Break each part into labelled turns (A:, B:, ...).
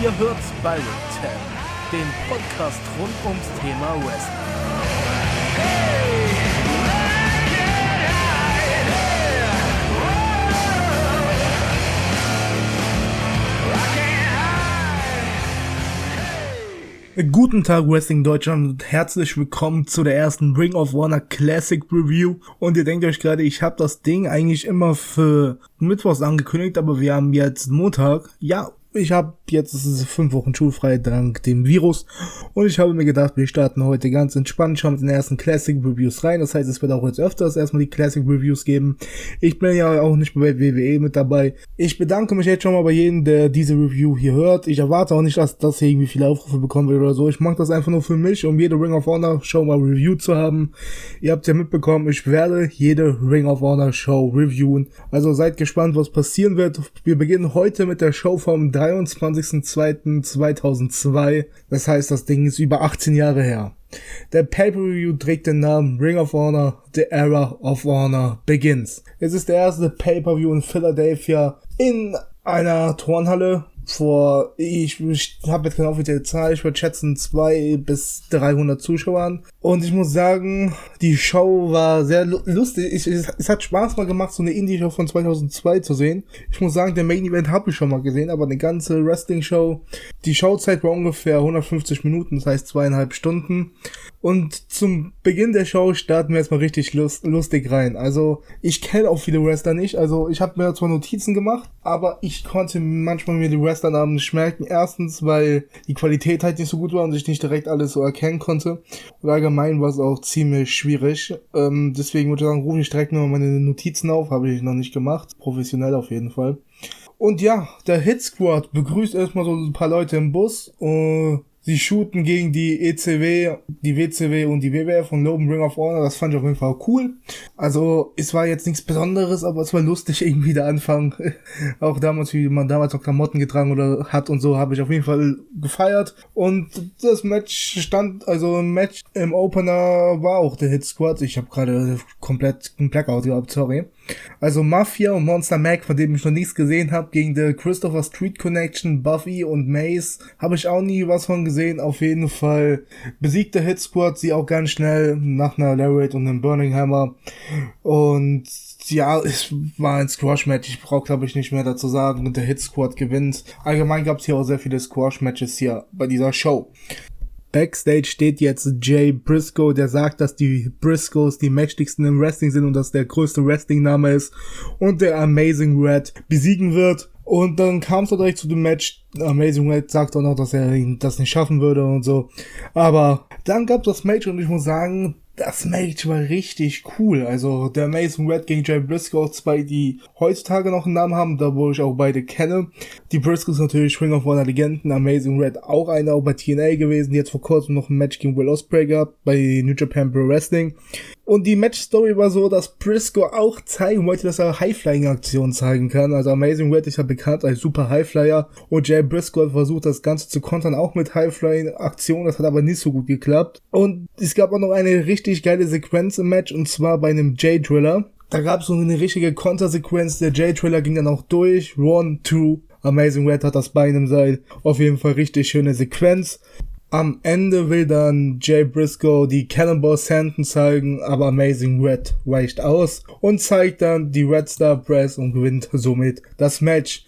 A: Ihr hört Spiral Tap, den Podcast rund ums Thema Wrestling. Guten Tag Wrestling Deutschland und herzlich willkommen zu der ersten Ring of Honor Classic Review. Und ihr denkt euch gerade, ich habe das Ding eigentlich immer für Mittwochs angekündigt, aber wir haben jetzt Montag. Ja, ich habe jetzt es ist fünf Wochen schulfrei dank dem Virus und ich habe mir gedacht, wir starten heute ganz entspannt schon mit den ersten Classic Reviews rein. Das heißt, es wird auch jetzt öfters erstmal die Classic Reviews geben. Ich bin ja auch nicht bei WWE mit dabei. Ich bedanke mich jetzt schon mal bei jedem, der diese Review hier hört. Ich erwarte auch nicht, dass das hier irgendwie viele Aufrufe bekommen wird oder so. Ich mache das einfach nur für mich, um jede Ring of Honor Show mal Review zu haben. Ihr habt ja mitbekommen, ich werde jede Ring of Honor Show reviewen. Also seid gespannt, was passieren wird. Wir beginnen heute mit der Show vom 23.02.2002. Das heißt, das Ding ist über 18 Jahre her. Der Pay-Per-View trägt den Namen Ring of Honor, The Era of Honor Begins. Es ist der erste Pay-Per-View in Philadelphia in einer Turnhalle vor, ich, ich habe jetzt keine offizielle Zahl, ich würde schätzen zwei bis 300 Zuschauern. Und ich muss sagen, die Show war sehr lu- lustig. Ich, es, es hat Spaß mal gemacht, so eine Indie-Show von 2002 zu sehen. Ich muss sagen, der Main-Event habe ich schon mal gesehen, aber eine ganze Wrestling-Show. Die Showzeit war ungefähr 150 Minuten, das heißt zweieinhalb Stunden. Und zum Beginn der Show starten wir jetzt mal richtig lust, lustig rein. Also, ich kenne auch viele Wrestler nicht. Also, ich habe mir zwar Notizen gemacht, aber ich konnte manchmal mir die Wrestlernamen nicht merken. Erstens, weil die Qualität halt nicht so gut war und ich nicht direkt alles so erkennen konnte. Und allgemein war es auch ziemlich schwierig. Ähm, deswegen würde ich sagen, rufe ich direkt nur meine Notizen auf. Habe ich noch nicht gemacht. Professionell auf jeden Fall. Und ja, der Hit Squad begrüßt erstmal so ein paar Leute im Bus. Äh, sie shooten gegen die ECW, die WCW und die WWF von Logan Ring of Honor. Das fand ich auf jeden Fall cool. Also, es war jetzt nichts Besonderes, aber es war lustig irgendwie der Anfang. auch damals, wie man damals noch Klamotten getragen oder hat und so, habe ich auf jeden Fall gefeiert. Und das Match stand, also ein Match im Opener war auch der Hit Squad. Ich habe gerade komplett einen Blackout gehabt, sorry. Also Mafia und Monster Mac, von dem ich noch nichts gesehen habe, gegen The Christopher Street Connection, Buffy und Mace, habe ich auch nie was von gesehen. Auf jeden Fall besiegte Hit Squad sie auch ganz schnell nach einer Lariat und einem Burning Hammer. Und ja, es war ein Squash-Match. Ich brauche, glaube ich, nicht mehr dazu sagen. Und der Hit Squad gewinnt. Allgemein gab es hier auch sehr viele Squash-Matches hier bei dieser Show. Backstage steht jetzt Jay Briscoe, der sagt, dass die Briscoes die mächtigsten im Wrestling sind und dass der größte Wrestling-Name ist und der Amazing Red besiegen wird. Und dann kam es direkt zu dem Match. Amazing Red sagt auch noch, dass er das nicht schaffen würde und so. Aber dann gab es das Match und ich muss sagen, das Match war richtig cool. Also der Amazing Red gegen Jay Briscoe, zwei, die heutzutage noch einen Namen haben, da wo ich auch beide kenne. Die Briscoes natürlich Ring of Honor Legenden, Amazing Red auch einer auch bei TNA gewesen, die jetzt vor kurzem noch ein Match gegen Will Ospreay gehabt bei New Japan Pro Wrestling. Und die Match-Story war so, dass Briscoe auch zeigen wollte, dass er High-Flying-Aktionen zeigen kann. Also Amazing Red ist ja bekannt als super High-Flyer und Jay Briscoe hat versucht, das Ganze zu kontern, auch mit High-Flying-Aktionen. Das hat aber nicht so gut geklappt. Und es gab auch noch eine richtig geile Sequenz im Match und zwar bei einem J-Driller. Da gab es so eine richtige Kontersequenz. Der J-Trailer ging dann auch durch. One, two. Amazing Red hat das Bein im Seil. Auf jeden Fall richtig schöne Sequenz. Am Ende will dann Jay Briscoe die Cannonball Santon zeigen, aber Amazing Red weicht aus und zeigt dann die Red Star Press und gewinnt somit das Match.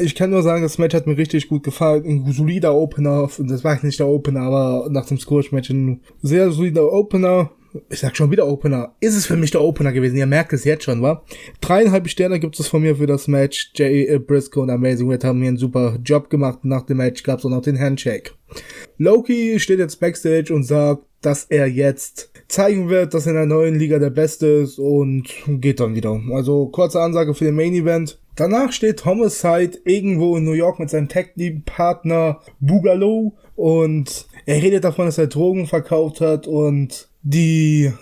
A: Ich kann nur sagen, das Match hat mir richtig gut gefallen. Ein solider Opener, das war nicht der Opener, aber nach dem Scorch-Match ein sehr solider Opener ich sag schon wieder Opener. Ist es für mich der Opener gewesen? Ihr merkt es jetzt schon, wa? Dreieinhalb Sterne gibt es von mir für das Match. Jay Briscoe und Amazing Red haben hier einen super Job gemacht. Nach dem Match gab es auch noch den Handshake. Loki steht jetzt backstage und sagt, dass er jetzt zeigen wird, dass er in der neuen Liga der Beste ist und geht dann wieder. Also kurze Ansage für den Main Event. Danach steht Homicide irgendwo in New York mit seinem Tag-Team-Partner Boogaloo und er redet davon, dass er Drogen verkauft hat und die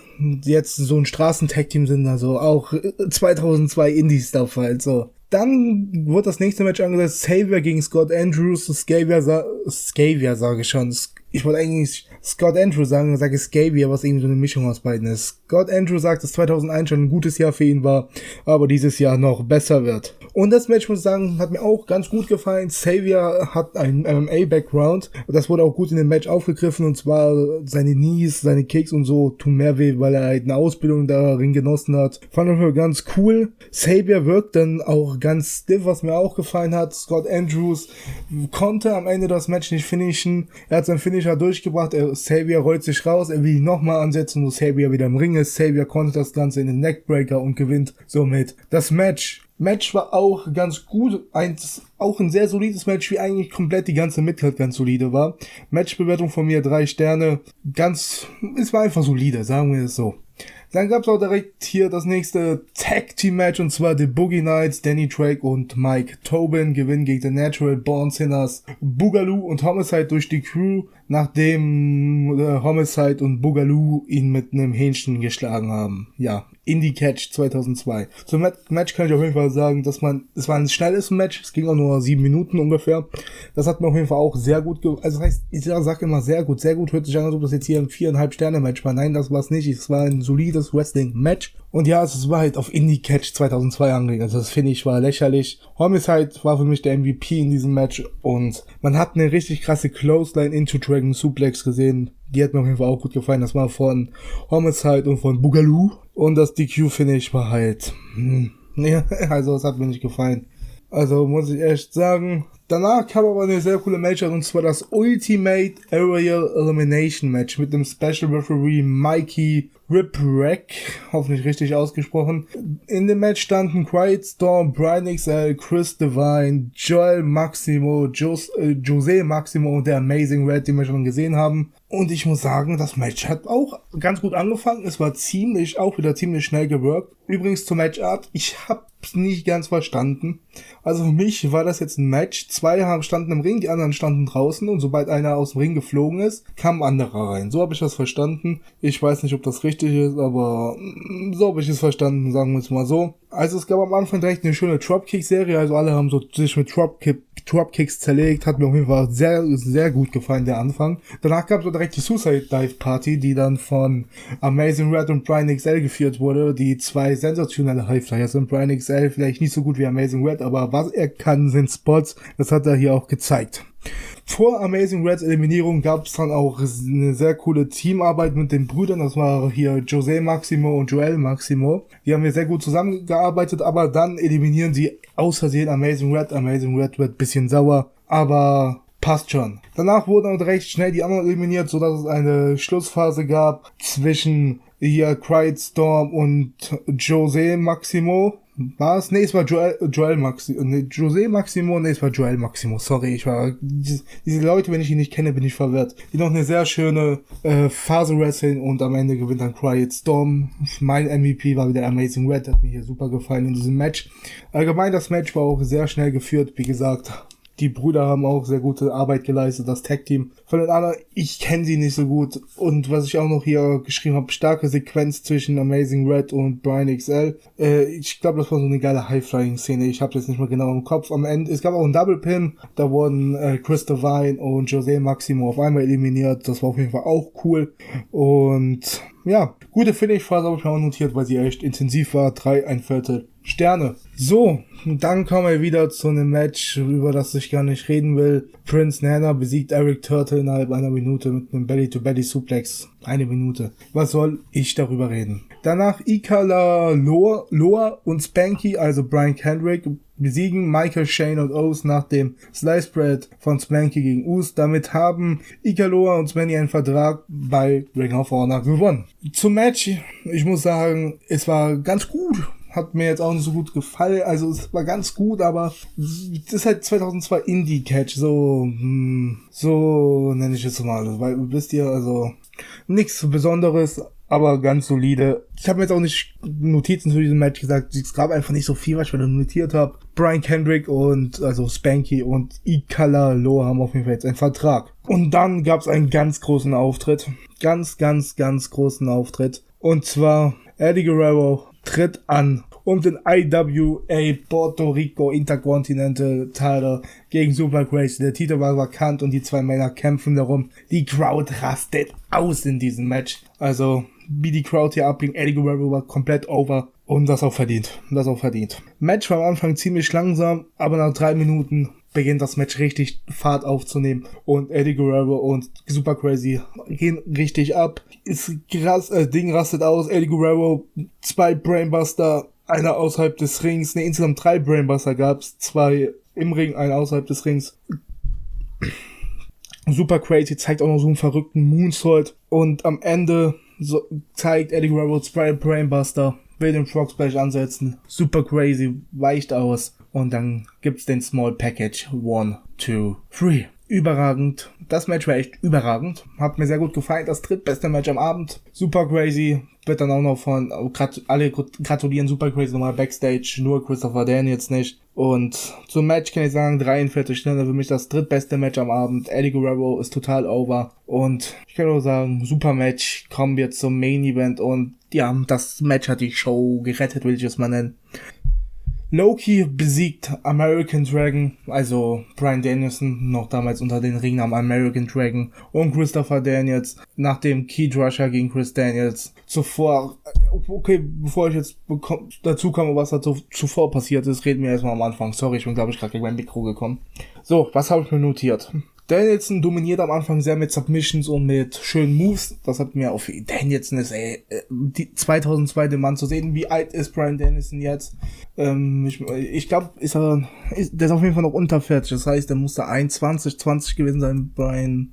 A: jetzt so ein Straßentag-Team sind, also auch 2002 Indie-Stuff halt so. Dann wurde das nächste Match angesetzt, Xavier gegen Scott Andrews, Scavia, Scavia sage ich schon, ich wollte eigentlich Scott Andrew sagen, sage Scabia, was irgendwie so eine Mischung aus beiden ist. Scott Andrew sagt, dass 2001 schon ein gutes Jahr für ihn war, aber dieses Jahr noch besser wird. Und das Match, muss ich sagen, hat mir auch ganz gut gefallen. Xavier hat einen MMA-Background. Das wurde auch gut in dem Match aufgegriffen. Und zwar seine Knees, seine Kicks und so tun mehr weh, weil er halt eine Ausbildung darin genossen hat. Fand ich ganz cool. Xavier wirkt dann auch ganz stiff, was mir auch gefallen hat. Scott Andrews konnte am Ende das Match nicht finishen. Er hat seinen Finisher durchgebracht. Er, Xavier rollt sich raus. Er will ihn nochmal ansetzen, wo Xavier wieder im Ring ist. Xavier konnte das Ganze in den Neckbreaker und gewinnt somit das Match. Match war auch ganz gut, eins, auch ein sehr solides Match, wie eigentlich komplett die ganze Midcard ganz solide war. Matchbewertung von mir drei Sterne, ganz, es war einfach solide, sagen wir es so. Dann gab es auch direkt hier das nächste Tag Team Match und zwar die Boogie Knights, Danny Drake und Mike Tobin gewinnen gegen The Natural Born Sinners, Boogaloo und Homicide durch die Crew, nachdem äh, Homicide und Boogaloo ihn mit einem Hähnchen geschlagen haben. Ja, Indie Catch 2002. Zum Match kann ich auf jeden Fall sagen, dass man, es war ein schnelles Match, es ging auch nur sieben Minuten ungefähr. Das hat mir auf jeden Fall auch sehr gut, ge also das heißt, ich sage immer sehr gut, sehr gut hört sich an, als ob das jetzt hier ein viereinhalb Sterne Match war. Nein, das war es nicht. Es war ein solides Wrestling Match. Und ja, es war halt auf Indie Catch 2002 angelegt. Also das finde ich war lächerlich. Homicide war für mich der MVP in diesem Match und man hat eine richtig krasse Clothesline into Dragon Suplex gesehen. Die hat mir auf jeden Fall auch gut gefallen. Das war von Homicide und von Boogaloo. Und das DQ-Finish war halt, hm, ja, also es hat mir nicht gefallen. Also muss ich echt sagen. Danach kam aber eine sehr coole Match und zwar das Ultimate Aerial Elimination Match mit dem Special Referee Mikey Whipwreck, hoffentlich richtig ausgesprochen. In dem Match standen Quiet Storm, Brian XL, Chris Devine, Joel Maximo, Jos äh, Jose Maximo und der Amazing Red, den wir schon gesehen haben. Und ich muss sagen, das Match hat auch ganz gut angefangen. Es war ziemlich, auch wieder ziemlich schnell gewirkt. Übrigens zur Matchart, ich hab's nicht ganz verstanden. Also für mich war das jetzt ein Match. Zwei haben standen im Ring, die anderen standen draußen und sobald einer aus dem Ring geflogen ist, kam ein anderer rein. So habe ich das verstanden. Ich weiß nicht, ob das richtig ist, aber mm, so habe ich es verstanden, sagen wir es mal so. Also es gab am Anfang direkt eine schöne Dropkick-Serie, also alle haben so sich mit Dropkick Dropkicks zerlegt, hat mir auf jeden Fall sehr, sehr gut gefallen, der Anfang. Danach gab es direkt die Suicide Dive Party, die dann von Amazing Red und Brian XL geführt wurde, die zwei sensationelle Highflyer sind. Brian XL vielleicht nicht so gut wie Amazing Red, aber was er kann, sind Spots. Das hat er hier auch gezeigt. Vor Amazing Reds Eliminierung gab es dann auch eine sehr coole Teamarbeit mit den Brüdern. Das war hier Jose Maximo und Joel Maximo. Die haben hier sehr gut zusammengearbeitet, aber dann eliminieren sie aus Versehen Amazing Red. Amazing Red wird bisschen sauer, aber passt schon. Danach wurden auch recht schnell die anderen eliminiert, sodass es eine Schlussphase gab zwischen hier Quiet Storm und Jose Maximo. War es? Nee, es war Joel, Joel Maximo. Nee, Jose Maximo, nee, es war Joel Maximo. Sorry, ich war. Diese, Leute, wenn ich ihn nicht kenne, bin ich verwirrt. Die noch eine sehr schöne äh, Phase Wrestling und am Ende gewinnt dann Quiet Storm. Mein MVP war wieder Amazing Red, hat mir hier super gefallen in diesem Match. Allgemein, das Match war auch sehr schnell geführt, wie gesagt die Brüder haben auch sehr gute Arbeit geleistet, das Tag-Team. Von den anderen, ich kenne sie nicht so gut. Und was ich auch noch hier geschrieben habe, starke Sequenz zwischen Amazing Red und Brian XL. Äh, ich glaube, das war so eine geile High-Flying-Szene. Ich habe jetzt nicht mehr genau im Kopf. Am Ende, es gab auch einen Double-Pin. Da wurden äh, Chris Devine und Jose Maximo auf einmal eliminiert. Das war auf jeden Fall auch cool. Und ja, gute Finish-Phase habe ich mir auch notiert, weil sie echt intensiv war. Drei, ein Viertel Sterne. So, dann kommen wir wieder zu einem Match, über das ich gar nicht reden will. Prince Nana besiegt Eric Turtle innerhalb einer Minute mit einem Belly-to-Belly-Suplex. Eine Minute. Was soll ich darüber reden? Danach Ikala Loa, Loa und Spanky, also Brian Kendrick, besiegen Michael Shane und O's nach dem Slice Bread von Spanky gegen Us. Damit haben Ikaloa und Spanky einen Vertrag bei Ring of Honor gewonnen. Zum Match, ich muss sagen, es war ganz gut hat mir jetzt auch nicht so gut gefallen. Also es war ganz gut, aber das ist halt 2002 Indie Catch, so hm, so nenne ich es mal, weil wisst ihr, also nichts Besonderes, aber ganz solide. Ich habe mir jetzt auch nicht Notizen zu diesem Match gesagt. Es gab einfach nicht so viel, was ich mir notiert habe. Brian Kendrick und also Spanky und Ikala Lo haben auf jeden Fall jetzt einen Vertrag. Und dann gab es einen ganz großen Auftritt. Ganz, ganz, ganz großen Auftritt. Und zwar Eddie Guerrero tritt an um den IWA Puerto Rico Intercontinental Title gegen Super Crazy. Der Titel war vakant und die zwei Männer kämpfen darum. Die Crowd rastet aus in diesem Match. Also, wie die Crowd hier abging, Eddie Guerrero war komplett over und das auch verdient. Das auch verdient. Match war am Anfang ziemlich langsam, aber nach drei Minuten beginnt das Match richtig Fahrt aufzunehmen und Eddie Guerrero und Super Crazy gehen richtig ab. Ist krass, äh, Ding rastet aus, Eddie Guerrero, zwei Brainbuster, einer außerhalb des Rings, ne, insgesamt drei Brainbuster gab's, zwei im Ring, einer außerhalb des Rings. Super Crazy zeigt auch noch so einen verrückten Moonsault und am Ende so, zeigt Eddie Guerrero zwei Brainbuster, will den Frog Splash ansetzen. Super Crazy weicht aus und dann gibt's den Small Package. One, two, three. Überragend. Das Match war echt überragend. Hat mir sehr gut gefallen. Das drittbeste Match am Abend. Super crazy. Wird dann auch noch von, alle gratulieren Super crazy nochmal Backstage. Nur Christopher Daniels nicht. Und zum Match kann ich sagen, 43 Stunden für mich das drittbeste Match am Abend. Eddie Guerrero ist total over. Und ich kann nur sagen, super Match. Kommen wir zum Main Event. Und ja, das Match hat die Show gerettet, will ich es mal nennen. Loki besiegt American Dragon, also Brian Danielson, noch damals unter den Ringnamen American Dragon, und Christopher Daniels, nachdem Keith Rusher gegen Chris Daniels zuvor, okay, bevor ich jetzt dazu komme, was da zuvor passiert ist, reden wir erstmal am Anfang. Sorry, ich bin glaube ich gerade gegen mein Mikro gekommen. So, was habe ich mir notiert? Danielson dominiert am Anfang sehr mit Submissions und mit schönen Moves. Das hat mir auf Danielson ist, ey, äh, die 2002 den Mann zu sehen. Wie alt ist Brian Danielson jetzt? Ähm, ich ich glaube, ist er, ist, der ist auf jeden Fall noch unter 40. Das heißt, der muss da 21, 20 gewesen sein, Brian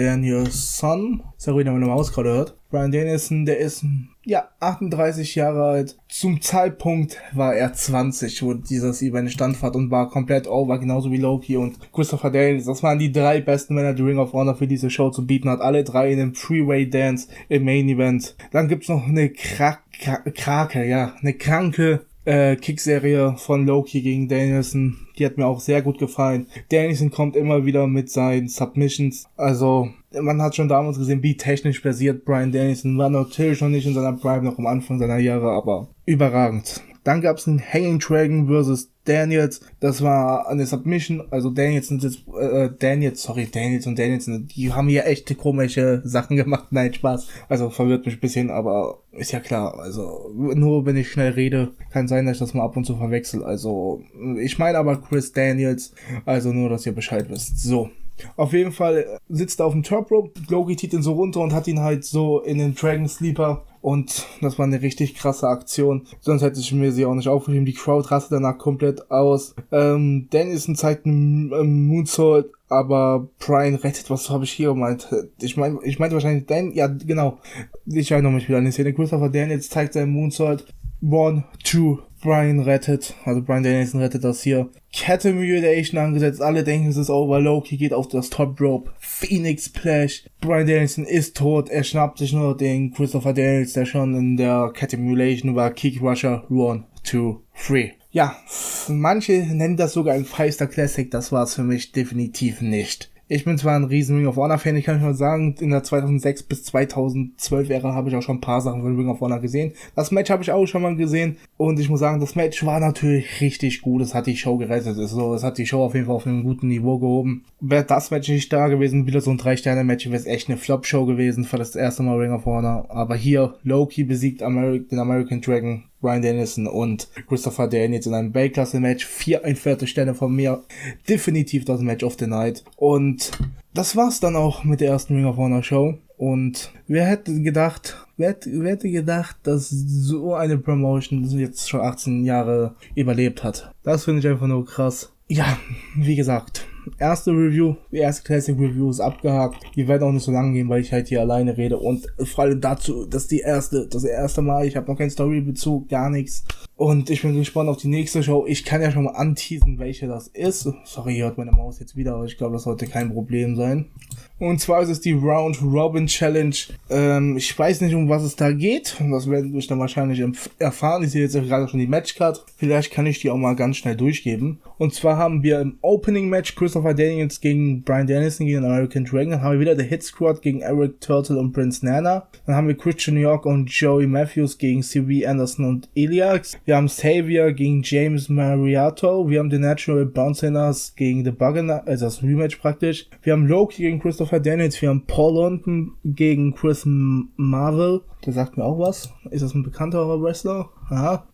A: Danielson. Sorry, wenn man Maus gerade hört. Brian Danielson, der ist, ja, 38 Jahre alt. Zum Zeitpunkt war er 20, wo dieses Event standfand und war komplett over, genauso wie Loki und Christopher Daniels. Das waren die drei besten Männer, die Ring of Honor für diese Show zu bieten hat. Alle drei in einem Freeway Dance im Main Event. Dann gibt's noch eine Krak Krake, ja, eine kranke äh, Kickserie von Loki gegen Danielson. Die hat mir auch sehr gut gefallen. Danielson kommt immer wieder mit seinen Submissions. Also, man hat schon damals gesehen, wie technisch basiert Brian Danielson war natürlich noch nicht in seiner Prime, noch am Anfang seiner Jahre, aber überragend. Dann gab es einen Hanging Dragon versus Daniels. Das war eine Submission. Also Daniels und jetzt, äh, Daniels, sorry, Daniels und Daniels, die haben hier echt komische Sachen gemacht. Nein, Spaß. Also verwirrt mich ein bisschen, aber ist ja klar. Also nur wenn ich schnell rede, kann sein, dass ich das mal ab und zu verwechsel. Also ich meine aber Chris Daniels. Also nur, dass ihr Bescheid wisst. So. Auf jeden Fall sitzt er auf dem Top Rope, Loki zieht ihn so runter und hat ihn halt so in den Dragon Sleeper und das war eine richtig krasse Aktion. Sonst hätte ich mir sie auch nicht aufgeschrieben. Die Crowd rastet danach komplett aus. Ähm, Dennison zeigt einen, einen Moonsault, aber Brian rettet, was habe ich hier gemeint? Ich meine, ich meinte wahrscheinlich Dan, ja, genau. Ich erinnere mich wieder an die Szene. Christopher Daniels zeigt seinen Moonsault. One, two, Brian rettet, also Brian Danielson rettet das hier. Kette Mutilation angesetzt, alle denken es ist over, Loki geht auf das Top Rope, Phoenix Splash, Brian Danielson ist tot, er schnappt sich nur den Christopher Daniels, der schon in der Kette Mutilation war, Kick Rusher, one, two, three. Ja, manche nennen das sogar ein Feister Classic, das war es für mich definitiv nicht. Ich bin zwar ein riesen Ring of Honor Fan, ich kann euch mal sagen, in der 2006 bis 2012 Ära habe ich auch schon ein paar Sachen von Ring of Honor gesehen. Das Match habe ich auch schon mal gesehen und ich muss sagen, das Match war natürlich richtig gut. Es hat die Show gerettet. Es, so, es hat die Show auf jeden Fall auf einem guten Niveau gehoben. Wäre das Match nicht da gewesen, wieder so ein 3-Sterne-Match, wäre es echt eine Flop-Show gewesen für das erste Mal Ring of Honor. Aber hier, Loki besiegt Ameri den American Dragon Brian Dennison und Christopher Daniels in einem Weltklasse-Match. Vier ein Viertel Sterne von mir. Definitiv das Match of the Night. Und das war's dann auch mit der ersten Ring of Honor Show. Und wer hätte gedacht, wer, wer hätte gedacht, dass so eine Promotion jetzt schon 18 Jahre überlebt hat? Das finde ich einfach nur krass. Ja, wie gesagt, erste Review, die erste Classic Review ist abgehakt. Die werden auch nicht so lange gehen, weil ich halt hier alleine rede. Und vor allem dazu, das ist die erste, das erste Mal. Ich habe noch keinen Storybezug, gar nichts. Und ich bin gespannt auf die nächste Show. Ich kann ja schon mal anteasen, welche das ist. Sorry, hier hört meine Maus jetzt wieder, aber ich glaube, das sollte kein Problem sein. Und zwar ist es die Round Robin Challenge. Ähm, ich weiß nicht, um was es da geht. Das werden wir dann wahrscheinlich erfahren. Ich sehe jetzt gerade schon die Matchcard. Vielleicht kann ich die auch mal ganz schnell durchgeben. Und zwar haben wir im Opening Match Chris Christopher Daniels gegen Brian Dennison gegen American Dragon. Dann haben wir wieder The Hit Squad gegen Eric Turtle und Prince Nana. Dann haben wir Christian York und Joey Matthews gegen CB Anderson und Eliax. Wir haben Xavier gegen James Mariato. Wir haben The Natural Bouncers gegen The Bugger, also das Rematch praktisch. Wir haben Loki gegen Christopher Daniels. Wir haben Paul London gegen Chris Marvel. Der sagt mir auch was. Ist das ein bekannterer Wrestler? Aha.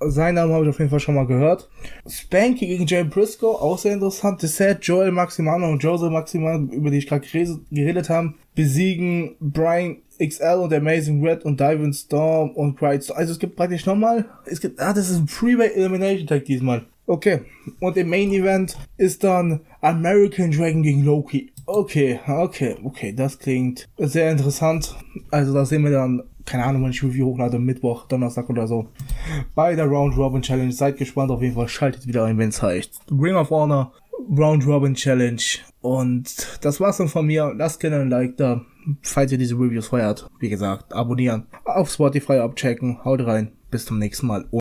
A: Seinen Namen habe ich auf jeden Fall schon mal gehört. Spanky gegen Jay Briscoe, auch sehr interessant. Set, Joel Maximano und Joseph Maximano, über die ich gerade geredet habe, besiegen Brian XL und Amazing Red und Diving Storm und Cried Storm. Also es gibt praktisch nochmal, es gibt, ah, das ist ein Freeway Elimination Tag diesmal. Okay. Und im Main Event ist dann American Dragon gegen Loki. Okay, okay, okay, das klingt sehr interessant. Also da sehen wir dann, keine Ahnung, wenn ich Review hochlade, Mittwoch, Donnerstag oder so. Bei der Round Robin Challenge. Seid gespannt auf jeden Fall. Schaltet wieder ein, wenn es heißt. Ring of Honor Round Robin Challenge. Und das war's dann von mir. Lasst gerne ein Like da, falls ihr diese Reviews feiert. Wie gesagt, abonnieren, auf Spotify abchecken. Haut rein. Bis zum nächsten Mal.